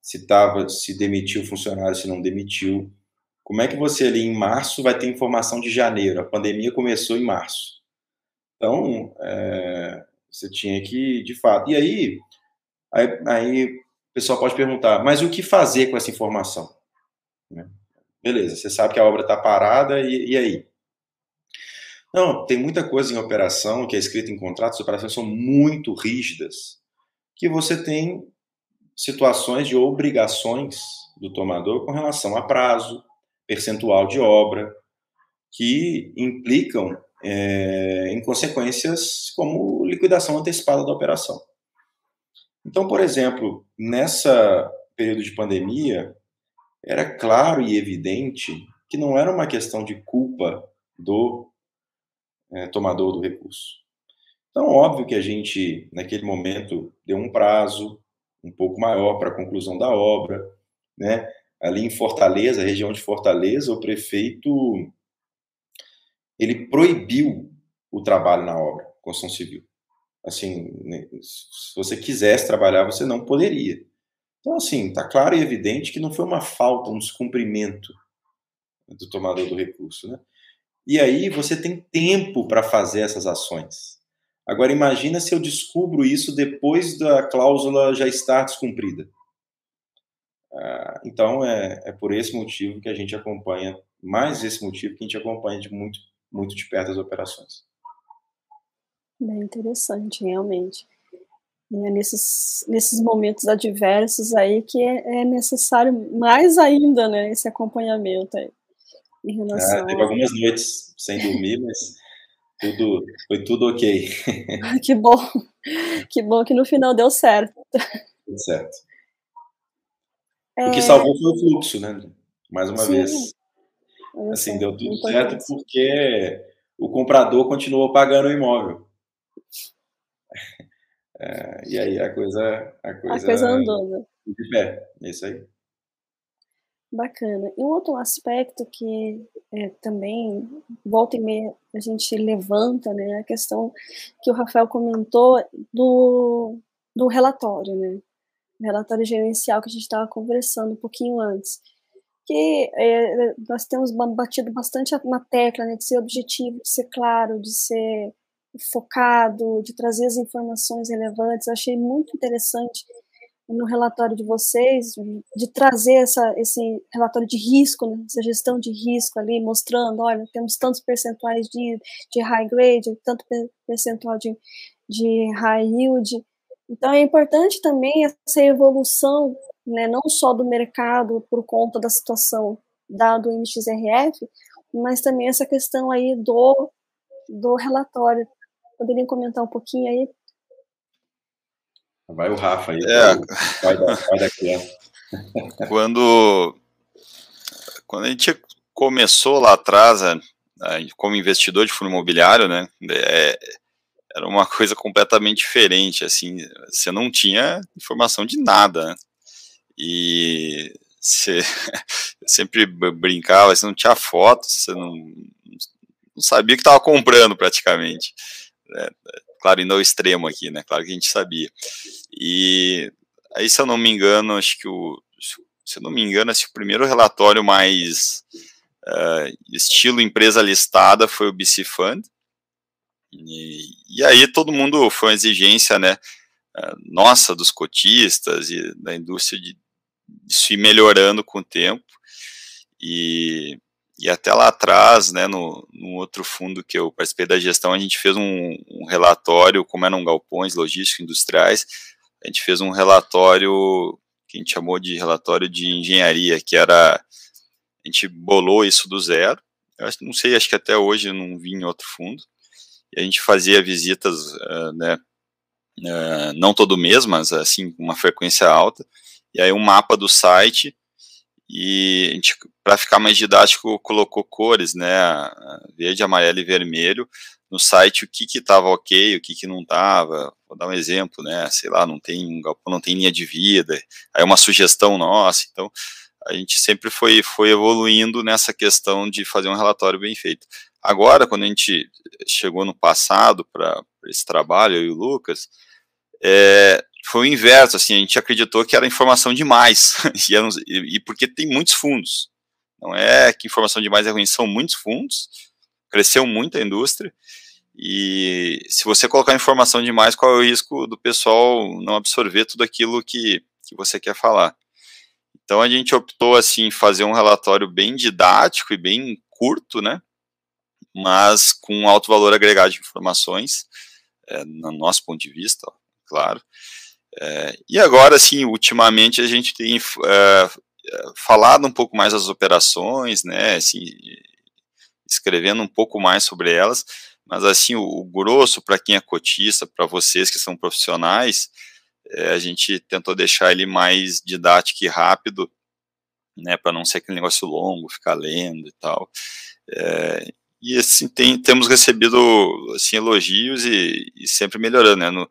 se estava, se demitiu o funcionário, se não demitiu. Como é que você ali em março vai ter informação de janeiro? A pandemia começou em março. Então, é, você tinha que, de fato. E aí, aí, aí o pessoal pode perguntar, mas o que fazer com essa informação? Né? Beleza, você sabe que a obra está parada, e, e aí? Não, tem muita coisa em operação que é escrita em contratos, operações são muito rígidas, que você tem situações de obrigações do tomador com relação a prazo, percentual de obra, que implicam é, em consequências como liquidação antecipada da operação. Então, por exemplo, nessa período de pandemia, era claro e evidente que não era uma questão de culpa do é, tomador do recurso. Então, óbvio que a gente, naquele momento, deu um prazo um pouco maior para a conclusão da obra, né? ali em Fortaleza, região de Fortaleza, o prefeito ele proibiu o trabalho na obra, construção civil. Assim, né, se você quisesse trabalhar, você não poderia. Então, assim, está claro e evidente que não foi uma falta, um descumprimento do tomador do recurso, né? E aí você tem tempo para fazer essas ações. Agora imagina se eu descubro isso depois da cláusula já estar descumprida. Ah, então é, é por esse motivo que a gente acompanha, mais esse motivo que a gente acompanha de muito, muito de perto as operações. Bem interessante, realmente. E é nesses, nesses momentos adversos aí que é, é necessário mais ainda, né, esse acompanhamento aí. Em relação ah, teve algumas noites sem dormir, mas tudo, foi tudo ok. que bom, que bom que no final deu certo. Deu certo. É... O que salvou foi o fluxo, né? Mais uma Sim. vez. Assim, deu tudo certo porque o comprador continuou pagando o imóvel. É, e aí a coisa, a coisa, a coisa andou, né? De pé, é isso aí. Bacana. E um outro aspecto que é, também, volta e meia, a gente levanta, né, a questão que o Rafael comentou do, do relatório, né, o relatório gerencial que a gente estava conversando um pouquinho antes, que é, nós temos batido bastante na tecla, né, de ser objetivo, de ser claro, de ser focado, de trazer as informações relevantes. Eu achei muito interessante no relatório de vocês, de trazer essa, esse relatório de risco, né, essa gestão de risco ali, mostrando, olha, temos tantos percentuais de, de high grade, tanto percentual de, de high yield. Então é importante também essa evolução, né, não só do mercado por conta da situação dado o MXRF, mas também essa questão aí do, do relatório. Poderiam comentar um pouquinho aí Vai o Rafa aí, é. pai, da, pai da criança. Quando, quando a gente começou lá atrás, como investidor de fundo imobiliário, né, é, era uma coisa completamente diferente, assim, você não tinha informação de nada, né, e você sempre brincava, você não tinha fotos, você não, não sabia o que estava comprando praticamente. Né, claro, indo ao extremo aqui, né? Claro que a gente sabia. E aí, se eu não me engano, acho que o. Se eu não me engano, acho que o primeiro relatório mais uh, estilo empresa listada foi o BC Fund. E, e aí todo mundo foi uma exigência, né? Uh, nossa, dos cotistas e da indústria de, de se melhorando com o tempo. E e até lá atrás, né, no, no, outro fundo que eu participei da gestão, a gente fez um, um relatório, como eram galpões logísticos industriais, a gente fez um relatório que a gente chamou de relatório de engenharia, que era, a gente bolou isso do zero, eu não sei, acho que até hoje eu não vi em outro fundo, e a gente fazia visitas, uh, né, uh, não todo mês, mas assim, com uma frequência alta, e aí um mapa do site, e a gente, para ficar mais didático, colocou cores, né, verde, amarelo e vermelho, no site o que que estava ok, o que que não estava. Vou dar um exemplo, né, sei lá, não tem não tem linha de vida, aí uma sugestão nossa. Então, a gente sempre foi foi evoluindo nessa questão de fazer um relatório bem feito. Agora, quando a gente chegou no passado para esse trabalho, eu e o Lucas, é, foi o inverso, assim, a gente acreditou que era informação demais, e, e, porque tem muitos fundos. Não é que informação demais é ruim, são muitos fundos, cresceu muito a indústria, e se você colocar informação demais, qual é o risco do pessoal não absorver tudo aquilo que, que você quer falar? Então a gente optou assim fazer um relatório bem didático e bem curto, né? Mas com alto valor agregado de informações, é, no nosso ponto de vista, ó, claro. É, e agora, assim, ultimamente a gente tem é, falado um pouco mais das operações, né, assim, escrevendo um pouco mais sobre elas, mas assim, o, o grosso para quem é cotista, para vocês que são profissionais, é, a gente tentou deixar ele mais didático e rápido, né, para não ser aquele negócio longo, ficar lendo e tal. É, e assim, tem, temos recebido assim, elogios e, e sempre melhorando, né, no,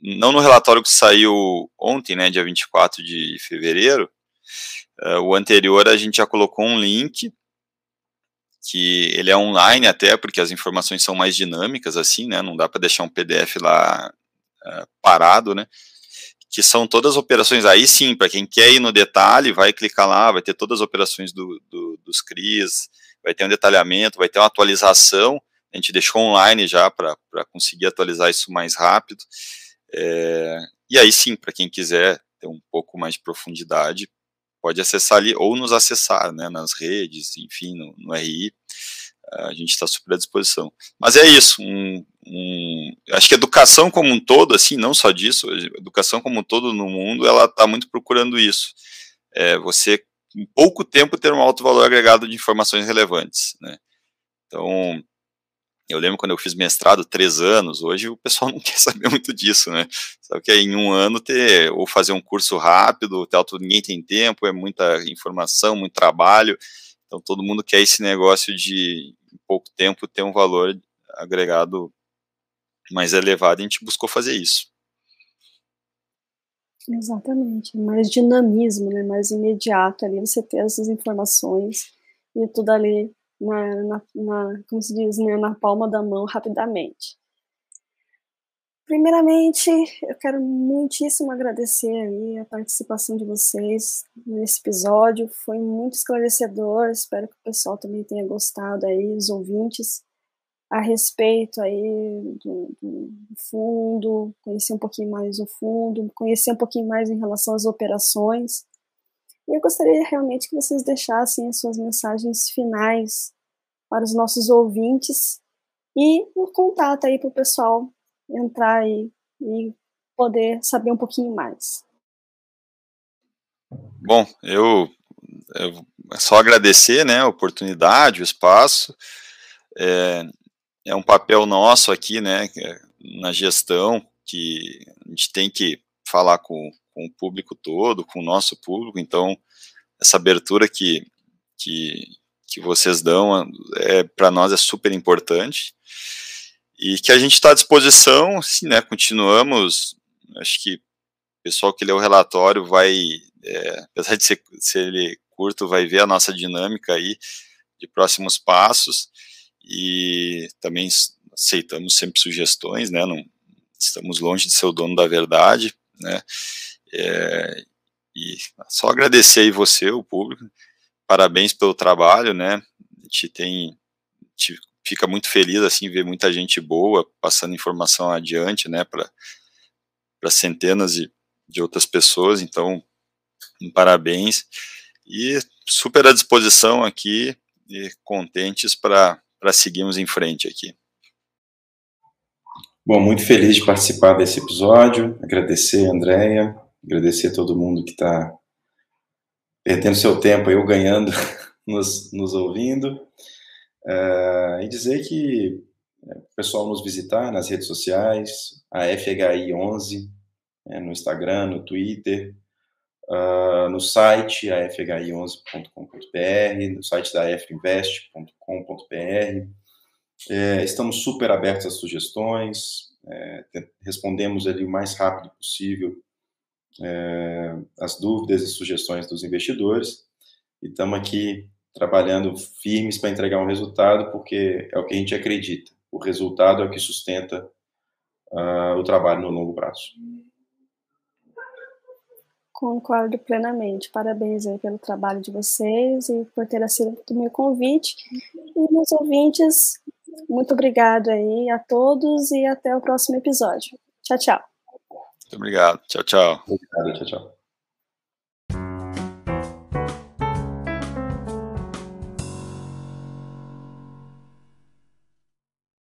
não no relatório que saiu ontem, né, dia 24 de fevereiro, Uh, o anterior a gente já colocou um link que ele é online até porque as informações são mais dinâmicas assim, né? Não dá para deixar um PDF lá uh, parado, né? Que são todas as operações aí sim, para quem quer ir no detalhe, vai clicar lá, vai ter todas as operações do, do, dos CRIs, vai ter um detalhamento, vai ter uma atualização. A gente deixou online já para conseguir atualizar isso mais rápido. É, e aí sim, para quem quiser ter um pouco mais de profundidade, pode acessar ali ou nos acessar, né, nas redes, enfim, no, no RI. A gente está super à disposição. Mas é isso, um, um, acho que educação como um todo, assim, não só disso, educação como um todo no mundo, ela está muito procurando isso. É, você, em pouco tempo, ter um alto valor agregado de informações relevantes, né? Então, eu lembro quando eu fiz mestrado, três anos, hoje o pessoal não quer saber muito disso, né? Sabe que é em um ano ter, ou fazer um curso rápido, tal, ninguém tem tempo, é muita informação, muito trabalho, então todo mundo quer esse negócio de, em pouco tempo, ter um valor agregado mais elevado, e a gente buscou fazer isso. Exatamente, mais dinamismo, né, mais imediato ali, você ter essas informações e tudo ali na, na, na, como se diz, né, na palma da mão rapidamente. Primeiramente, eu quero muitíssimo agradecer aí a participação de vocês nesse episódio, foi muito esclarecedor, espero que o pessoal também tenha gostado aí, os ouvintes, a respeito aí do, do fundo, conhecer um pouquinho mais o fundo, conhecer um pouquinho mais em relação às operações, e eu gostaria realmente que vocês deixassem as suas mensagens finais para os nossos ouvintes e o contato aí para o pessoal entrar aí e poder saber um pouquinho mais. Bom, eu, eu é só agradecer né, a oportunidade, o espaço. É, é um papel nosso aqui, né, é na gestão, que a gente tem que falar com, com o público todo, com o nosso público, então essa abertura que, que, que vocês dão é, para nós é super importante. E que a gente está à disposição, sim, né, continuamos, acho que o pessoal que lê o relatório vai, é, apesar de ser, ser ele curto, vai ver a nossa dinâmica aí de próximos passos e também aceitamos sempre sugestões, né, não estamos longe de ser o dono da verdade, né, é, e só agradecer aí você, o público, parabéns pelo trabalho, né, a gente tem, a gente fica muito feliz, assim, ver muita gente boa passando informação adiante, né, para centenas de, de outras pessoas, então, um parabéns, e super à disposição aqui, e contentes para seguirmos em frente aqui. Bom, muito feliz de participar desse episódio. Agradecer, Andréia, agradecer a todo mundo que está perdendo seu tempo, eu ganhando, nos, nos ouvindo. Uh, e dizer que é, o pessoal nos visitar nas redes sociais, a FHI11, é, no Instagram, no Twitter, uh, no site afhi11.com.br, no site da finvest.com.br. É, estamos super abertos às sugestões, é, respondemos ali o mais rápido possível é, as dúvidas e sugestões dos investidores e estamos aqui trabalhando firmes para entregar um resultado, porque é o que a gente acredita. O resultado é o que sustenta uh, o trabalho no longo prazo. Concordo plenamente. Parabéns aí pelo trabalho de vocês e por ter aceito o meu convite. E meus ouvintes, muito obrigado aí a todos e até o próximo episódio. Tchau, tchau. Muito obrigado. Tchau, tchau. Obrigado, tchau, tchau.